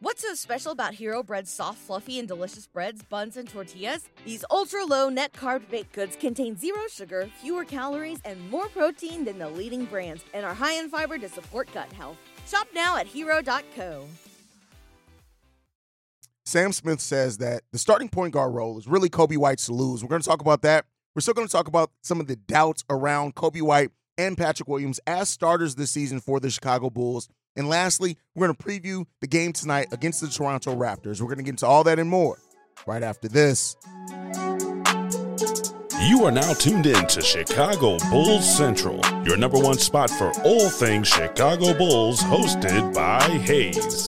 What's so special about Hero Bread's soft, fluffy, and delicious breads, buns, and tortillas? These ultra low net carb baked goods contain zero sugar, fewer calories, and more protein than the leading brands, and are high in fiber to support gut health. Shop now at hero.co. Sam Smith says that the starting point guard role is really Coby White's to lose. We're going to talk about that. We're still going to talk about some of the doubts around Coby White and Patrick Williams as starters this season for the Chicago Bulls. And lastly, we're going to preview the game tonight against the Toronto Raptors. We're going to get into all that and more right after this. You are now tuned in to Chicago Bulls Central, your number one spot for all things Chicago Bulls, hosted by Haize.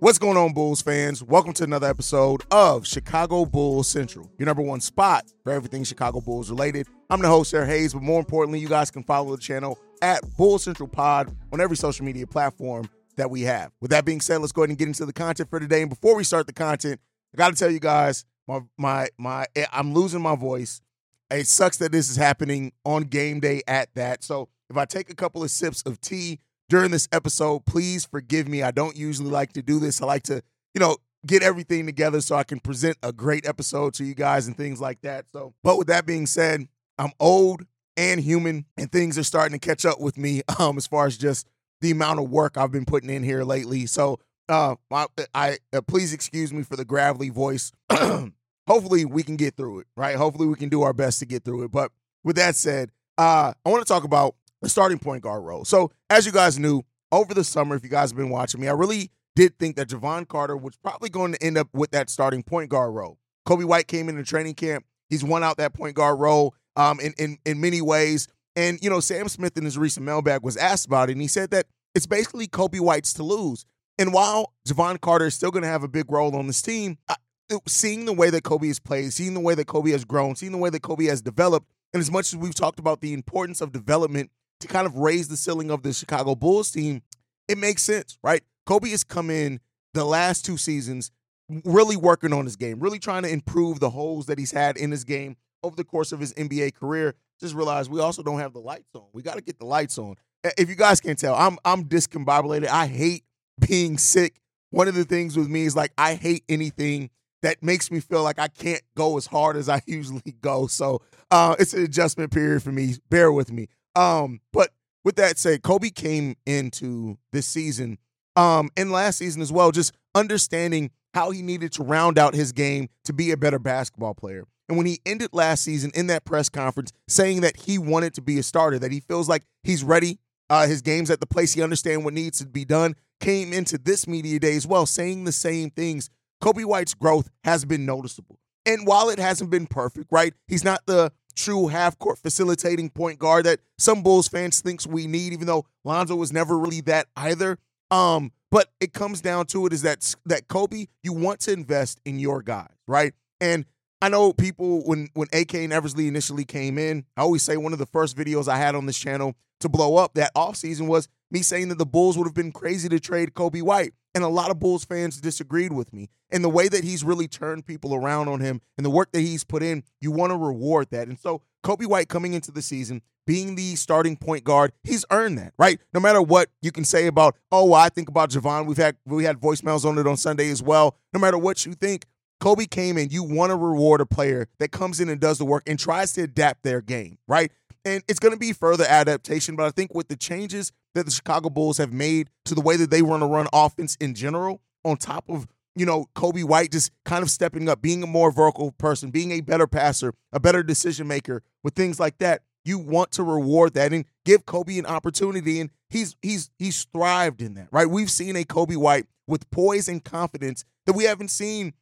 What's going on, Bulls fans? Welcome to another episode of Chicago Bulls Central, your number one spot for everything Chicago Bulls related. I'm the host, Sarah Haize, but more importantly, you guys can follow the channel at Bull Central Pod on every social media platform that we have. With that being said, let's go ahead and get into the content for today. And before we start the content, I got to tell you guys, my my my, eh, I'm losing my voice. It sucks that this is happening on game day at that. So if I take a couple of sips of tea during this episode, please forgive me. I don't usually like to do this. I like to, you know, get everything together so I can present a great episode to you guys and things like that. So, but with that being said, I'm old and human, and things are starting to catch up with me um, as far as just the amount of work I've been putting in here lately. So, uh, I, I uh, please excuse me for the gravelly voice. Hopefully, we can get through it, right? Hopefully, we can do our best to get through it. But with that said, uh, I want to talk about the starting point guard role. So, as you guys knew over the summer, if you guys have been watching me, I really did think that Jevon Carter was probably going to end up with that starting point guard role. Coby White came into training camp. He's won out that point guard role um, in, in, in many ways. And, you know, Sam Smith in his recent mailbag was asked about it, and he said that it's basically Coby White's to lose. And while Jevon Carter is still going to have a big role on this team, I, seeing the way that Coby has played, seeing the way that Coby has grown, seeing the way that Coby has developed, and as much as we've talked about the importance of development to kind of raise the ceiling of the Chicago Bulls team, it makes sense, right? Coby has come in the last two seasons really working on his game, really trying to improve the holes that he's had in his game over the course of his NBA career. Just realized we also don't have the lights on. We got to get the lights on. If you guys can't tell, I'm I'm discombobulated. I hate being sick. One of the things with me is like I hate anything that makes me feel like I can't go as hard as I usually go. So uh, it's an adjustment period for me. Bear with me. Um, but with that said, Coby came into this season um, and last season as well, just understanding how he needed to round out his game to be a better basketball player. And when he ended last season in that press conference saying that he wanted to be a starter, that he feels like he's ready, uh, his game's at the place, he understands what needs to be done, came into this media day as well saying the same things. Coby White's growth has been noticeable. And while it hasn't been perfect, right? He's not the true half court facilitating point guard that some Bulls fans thinks we need, even though Lonzo was never really that either. Um, but it comes down to it is that that Coby, you want to invest in your guys, right? And I know people when when AK and Eversley initially came in, I always say one of the first videos I had on this channel to blow up that offseason was me saying that the Bulls would have been crazy to trade Coby White. And a lot of Bulls fans disagreed with me. And the way that he's really turned people around on him and the work that he's put in, you want to reward that. And so Coby White coming into the season, being the starting point guard, he's earned that, right? No matter what you can say about, oh, I think about Jevon. We've had we had voicemails on it on Sunday as well. No matter what you think, Coby came in, you want to reward a player that comes in and does the work and tries to adapt their game, right? And it's going to be further adaptation, but I think with the changes that the Chicago Bulls have made to the way that they want to run offense in general, on top of you know, Coby White just kind of stepping up, being a more vocal person, being a better passer, a better decision maker with things like that. You want to reward that and give Coby an opportunity, and he's he's he's thrived in that, right? We've seen a Coby White with poise and confidence that we haven't seen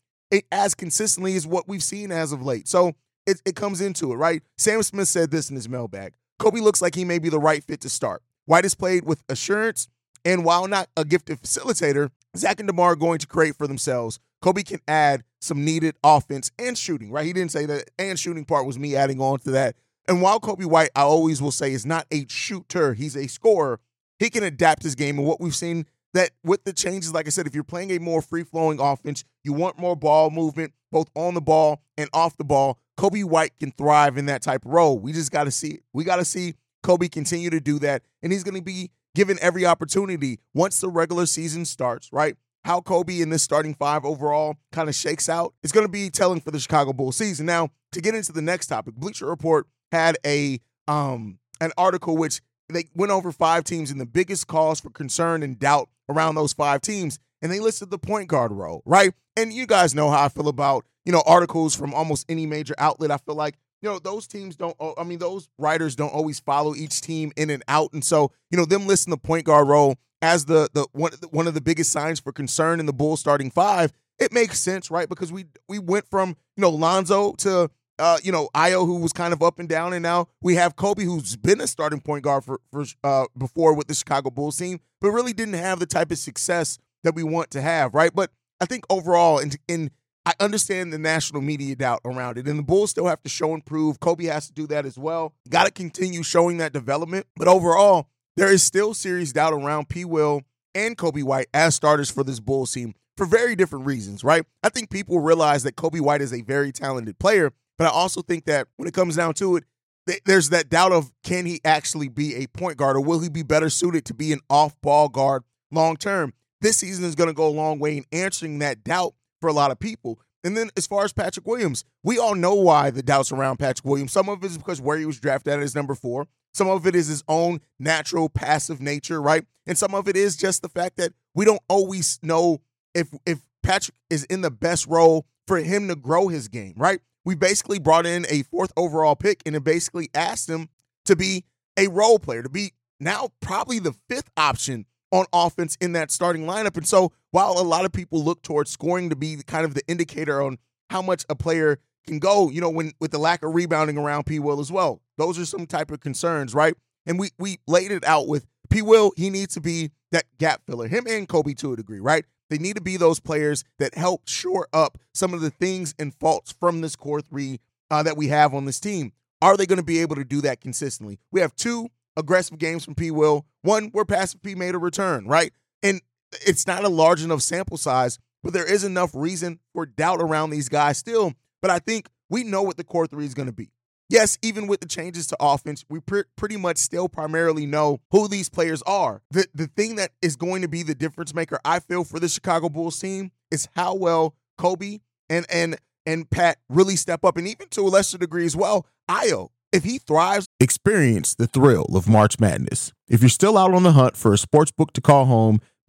as consistently as what we've seen as of late. So it, it comes into it, right? Sam Smith said this in his mailbag. Coby looks like he may be the right fit to start. White has played with assurance, and while not a gifted facilitator, Zach and DeMar are going to create for themselves. Coby can add some needed offense and shooting, right? He didn't say that, and shooting part was me adding on to that. And while Coby White, I always will say, is not a shooter, he's a scorer, he can adapt his game. And what we've seen that with the changes, like I said, if you're playing a more free flowing offense, you want more ball movement, both on the ball and off the ball. Coby White can thrive in that type of role. We just got to see it. We got to see Coby continue to do that. And he's going to be given every opportunity once the regular season starts, right? How Coby in this starting five overall kind of shakes out is going to be telling for the Chicago Bulls season. Now, to get into the next topic, Bleacher Report had a um an article which they went over five teams and the biggest cause for concern and doubt around those five teams, and they listed the point guard role, right? And you guys know how I feel about you know articles from almost any major outlet. I feel like you know those teams don't. Oh, I mean, those writers don't always follow each team in and out, and so you know them listing the point guard role as the the one one of the biggest signs for concern in the Bulls starting five. It makes sense, right? Because we we went from you know Lonzo to uh, you know, Ayo, who was kind of up and down, and now we have Coby, who's been a starting point guard for, for uh, before with the Chicago Bulls team, but really didn't have the type of success that we want to have, right? But I think overall, in I understand the national media doubt around it, and the Bulls still have to show and prove. Coby has to do that as well. Got to continue showing that development, but overall, there is still serious doubt around P. Will and Coby White as starters for this Bulls team for very different reasons, right? I think people realize that Coby White is a very talented player, but I also think that when it comes down to it, th- there's that doubt of can he actually be a point guard or will he be better suited to be an off ball guard long term? This season is going to go a long way in answering that doubt for a lot of people. And then as far as Patrick Williams, we all know why the doubts around Patrick Williams. Some of it is because where he was drafted at is number four. Some of it is his own natural passive nature, right? And some of it is just the fact that we don't always know if if Patrick is in the best role for him to grow his game, right? We basically brought in a fourth overall pick and it basically asked him to be a role player, to be now probably the fifth option on offense in that starting lineup. And so while a lot of people look towards scoring to be kind of the indicator on how much a player can go, you know, when with the lack of rebounding around P. Will as well. Those are some type of concerns, right? And we we laid it out with P. Will, he needs to be that gap filler. Him and Coby to a degree, right? They need to be those players that help shore up some of the things and faults from this core three uh, that we have on this team. Are they going to be able to do that consistently? We have two aggressive games from P. Will, one where Passive P made a return, right? And it's not a large enough sample size, but there is enough reason for doubt around these guys still. But I think we know what the core three is going to be yes, even with the changes to offense, we pr- pretty much still primarily know who these players are. The the thing that is going to be the difference maker, I feel, for the Chicago Bulls team is how well Coby and and and Pat really step up, and even to a lesser degree as well, Ayo. If he thrives, experience the thrill of March Madness. If you're still out on the hunt for a sports book to call home,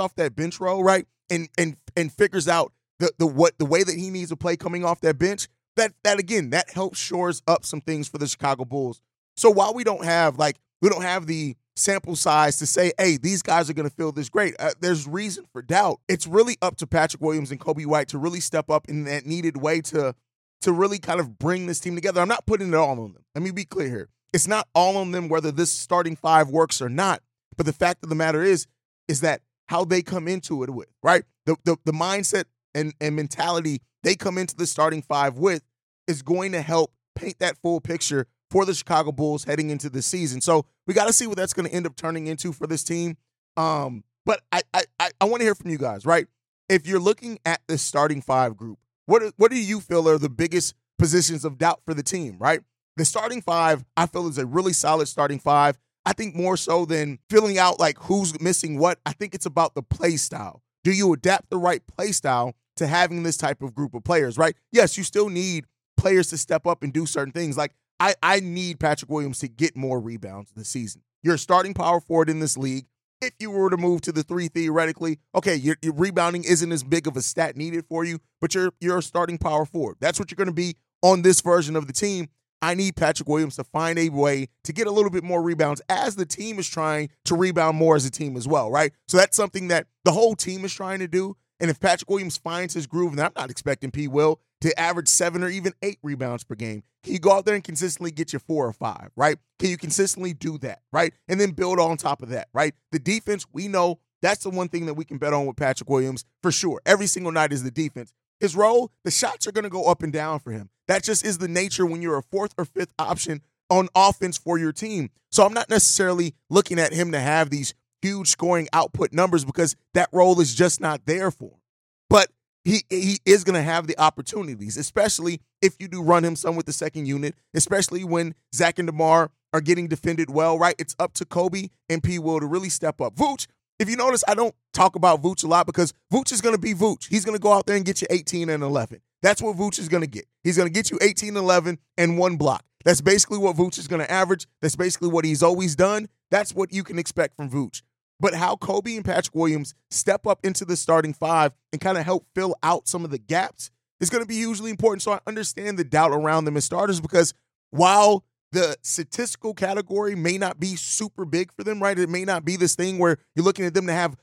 off that bench row, right? And and and figures out the the what the way that he needs to play coming off that bench. That that again, that helps shores up some things for the Chicago Bulls. So while we don't have like we don't have the sample size to say, hey, these guys are going to feel this great. Uh, there's reason for doubt. It's really up to Patrick Williams and Coby White to really step up in that needed way to to really kind of bring this team together. I'm not putting it all on them. Let me be clear here. It's not all on them whether this starting five works or not. But the fact of the matter is, is that how they come into it with, right? The the, the mindset and, and mentality they come into the starting five with is going to help paint that full picture for the Chicago Bulls heading into the season. So we got to see what that's going to end up turning into for this team. Um, but I I I want to hear from you guys, right? If you're looking at the starting five group, what what do you feel are the biggest positions of doubt for the team, right? The starting five, I feel, is a really solid starting five. I think more so than filling out like who's missing what, I think it's about the play style. Do you adapt the right play style to having this type of group of players, right? Yes, you still need players to step up and do certain things. Like I, I need Patrick Williams to get more rebounds this season. You're starting power forward in this league. If you were to move to the three theoretically, okay, your, your rebounding isn't as big of a stat needed for you, but you're you're a starting power forward. That's what you're going to be on this version of the team. I need Patrick Williams to find a way to get a little bit more rebounds as the team is trying to rebound more as a team as well, right? So that's something that the whole team is trying to do. And if Patrick Williams finds his groove, and I'm not expecting P. Will to average seven or even eight rebounds per game, can you go out there and consistently get your four or five, right? Can you consistently do that, right? And then build on top of that, right? The defense, we know that's the one thing that we can bet on with Patrick Williams for sure. Every single night is the defense. His role, the shots are going to go up and down for him. That just is the nature when you're a fourth or fifth option on offense for your team. So I'm not necessarily looking at him to have these huge scoring output numbers because that role is just not there for him. But he he is going to have the opportunities, especially if you do run him some with the second unit, especially when Zach and DeMar are getting defended well, right? It's up to Coby and P. Will to really step up. Vooch, if you notice, I don't talk about Vooch a lot because Vooch is going to be Vooch. He's going to go out there and get you 18 and 11. That's what Vooch is going to get. He's going to get you 18 and 11 and one block. That's basically what Vooch is going to average. That's basically what he's always done. That's what you can expect from Vooch. But how Coby and Patrick Williams step up into the starting five and kind of help fill out some of the gaps is going to be hugely important. So I understand the doubt around them as starters because while the statistical category may not be super big for them, right? It may not be this thing where you're looking at them to have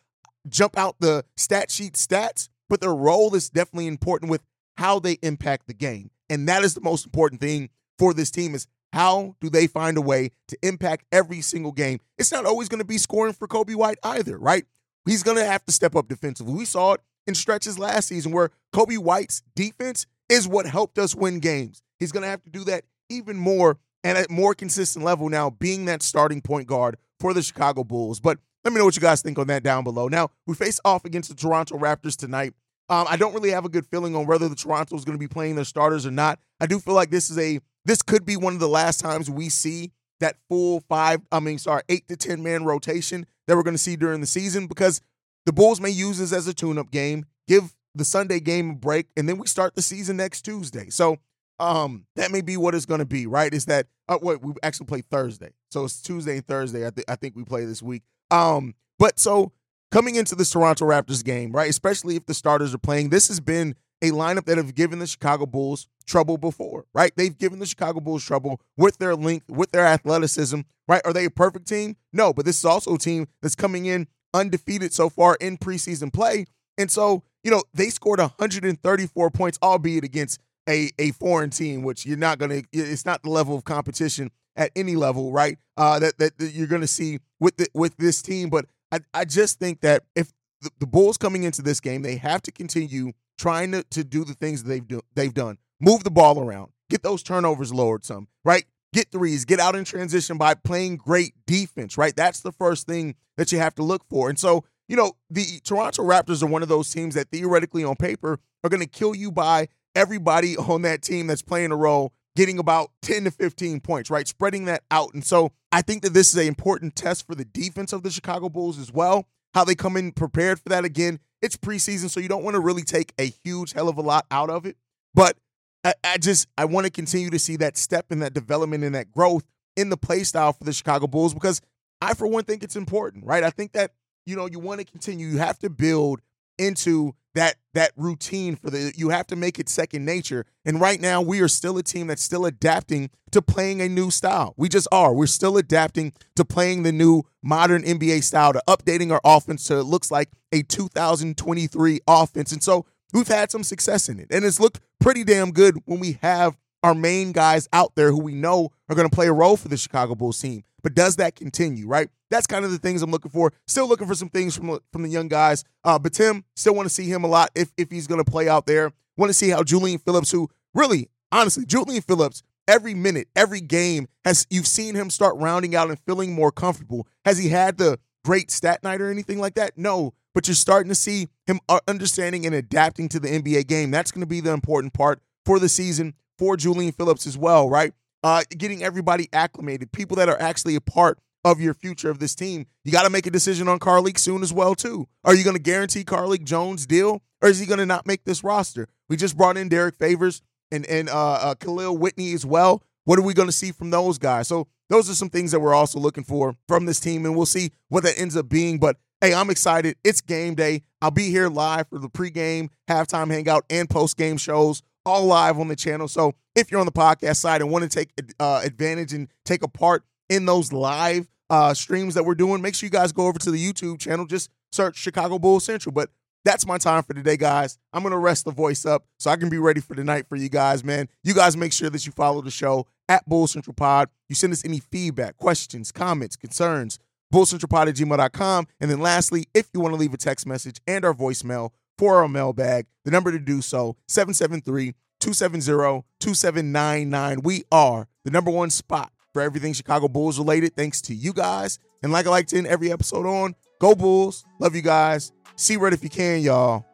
jump out the stat sheet stats, but their role is definitely important with how they impact the game. And that is the most important thing for this team is how do they find a way to impact every single game? It's not always going to be scoring for Coby White either, right? He's going to have to step up defensively. We saw it in stretches last season where Coby White's defense is what helped us win games. He's going to have to do that even more and at more consistent level now, being that starting point guard for the Chicago Bulls. But let me know what you guys think on that down below. Now, we face off against the Toronto Raptors tonight. Um, I don't really have a good feeling on whether the Toronto is going to be playing their starters or not. I do feel like this is a this could be one of the last times we see that full five, I mean, sorry, eight to 10 man rotation that we're going to see during the season because the Bulls may use this as a tune up game, give the Sunday game a break, and then we start the season next Tuesday. So um, that may be what it's going to be, right? Is that, uh, wait, we actually play Thursday. So it's Tuesday and Thursday. I, th- I think we play this week. Um, but so coming into this Toronto Raptors game, right, especially if the starters are playing, this has been a lineup that have given the Chicago Bulls trouble before, right? They've given the Chicago Bulls trouble with their length, with their athleticism, right? Are they a perfect team? No, but this is also a team that's coming in undefeated so far in preseason play. And so, you know, they scored 134 points, albeit against a, a foreign team, which you're not going to, it's not the level of competition at any level, right? Uh, that, that, that you're going to see with the, with this team. But I, I just think that if the, the Bulls coming into this game, they have to continue trying to, to do the things that they've do, they've done. Move the ball around. Get those turnovers lowered some, right? Get threes, get out in transition by playing great defense, right? That's the first thing that you have to look for. And so, you know, the Toronto Raptors are one of those teams that theoretically on paper are going to kill you by everybody on that team that's playing a role getting about 10 to 15 points, right? Spreading that out. And so I think that this is an important test for the defense of the Chicago Bulls as well. How they come in prepared for that again it's preseason, so you don't want to really take a huge hell of a lot out of it. But I, I just I want to continue to see that step in that development and that growth in the play style for the Chicago Bulls because I, for one, think it's important, right? I think that you know you want to continue. You have to build into that that routine for the you have to make it second nature. And right now we are still a team that's still adapting to playing a new style. We just are. We're still adapting to playing the new modern nba style to updating our offense so it looks like a 2023 offense. And so we've had some success in it. And it's looked pretty damn good when we have our main guys out there who we know are going to play a role for the chicago bulls team but does that continue right that's kind of the things I'm looking for. Still looking for some things from from the young guys. Uh, but Tim, still want to see him a lot if if he's going to play out there. Want to see how Julian Phillips, who really, honestly, Julian Phillips, every minute, every game has you've seen him start rounding out and feeling more comfortable. Has he had the great stat night or anything like that? No, but you're starting to see him uh, understanding and adapting to the NBA game. That's going to be the important part for the season for Julian Phillips as well, right? Uh, getting everybody acclimated, people that are actually a part of your future of this team. You got to make a decision on Carlik soon as well too. Are you going to guarantee Carlik Jones deal, or is he going to not make this roster? We just brought in Derek Favors and and uh, uh, Kahlil Whitney as well. What are we going to see from those guys? So those are some things that we're also looking for from this team, and we'll see what that ends up being. But hey, I'm excited. It's game day. I'll be here live for the pregame, halftime hangout, and postgame shows, all live on the channel. So if you're on the podcast side and want to take uh, advantage and take a part in those live uh, streams that we're doing, make sure you guys go over to the YouTube channel. Just search Chicago Bulls Central. But that's my time for today, guys. I'm going to rest the voice up so I can be ready for tonight for you guys, man. You guys make sure that you follow the show at Bull Central Pod. You send us any feedback, questions, comments, concerns, bullcentralpod at gmail.com. And then lastly, if you want to leave a text message and our voicemail for our oh mailbag, the number to do so, 773 270 2799. We are the number one spot for everything Chicago Bulls related, thanks to you guys. And like I like to end every episode on, go Bulls. Love you guys. See red if you can, y'all.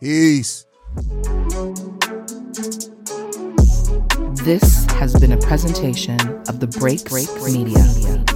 Peace. This has been a presentation of the Break Break Media.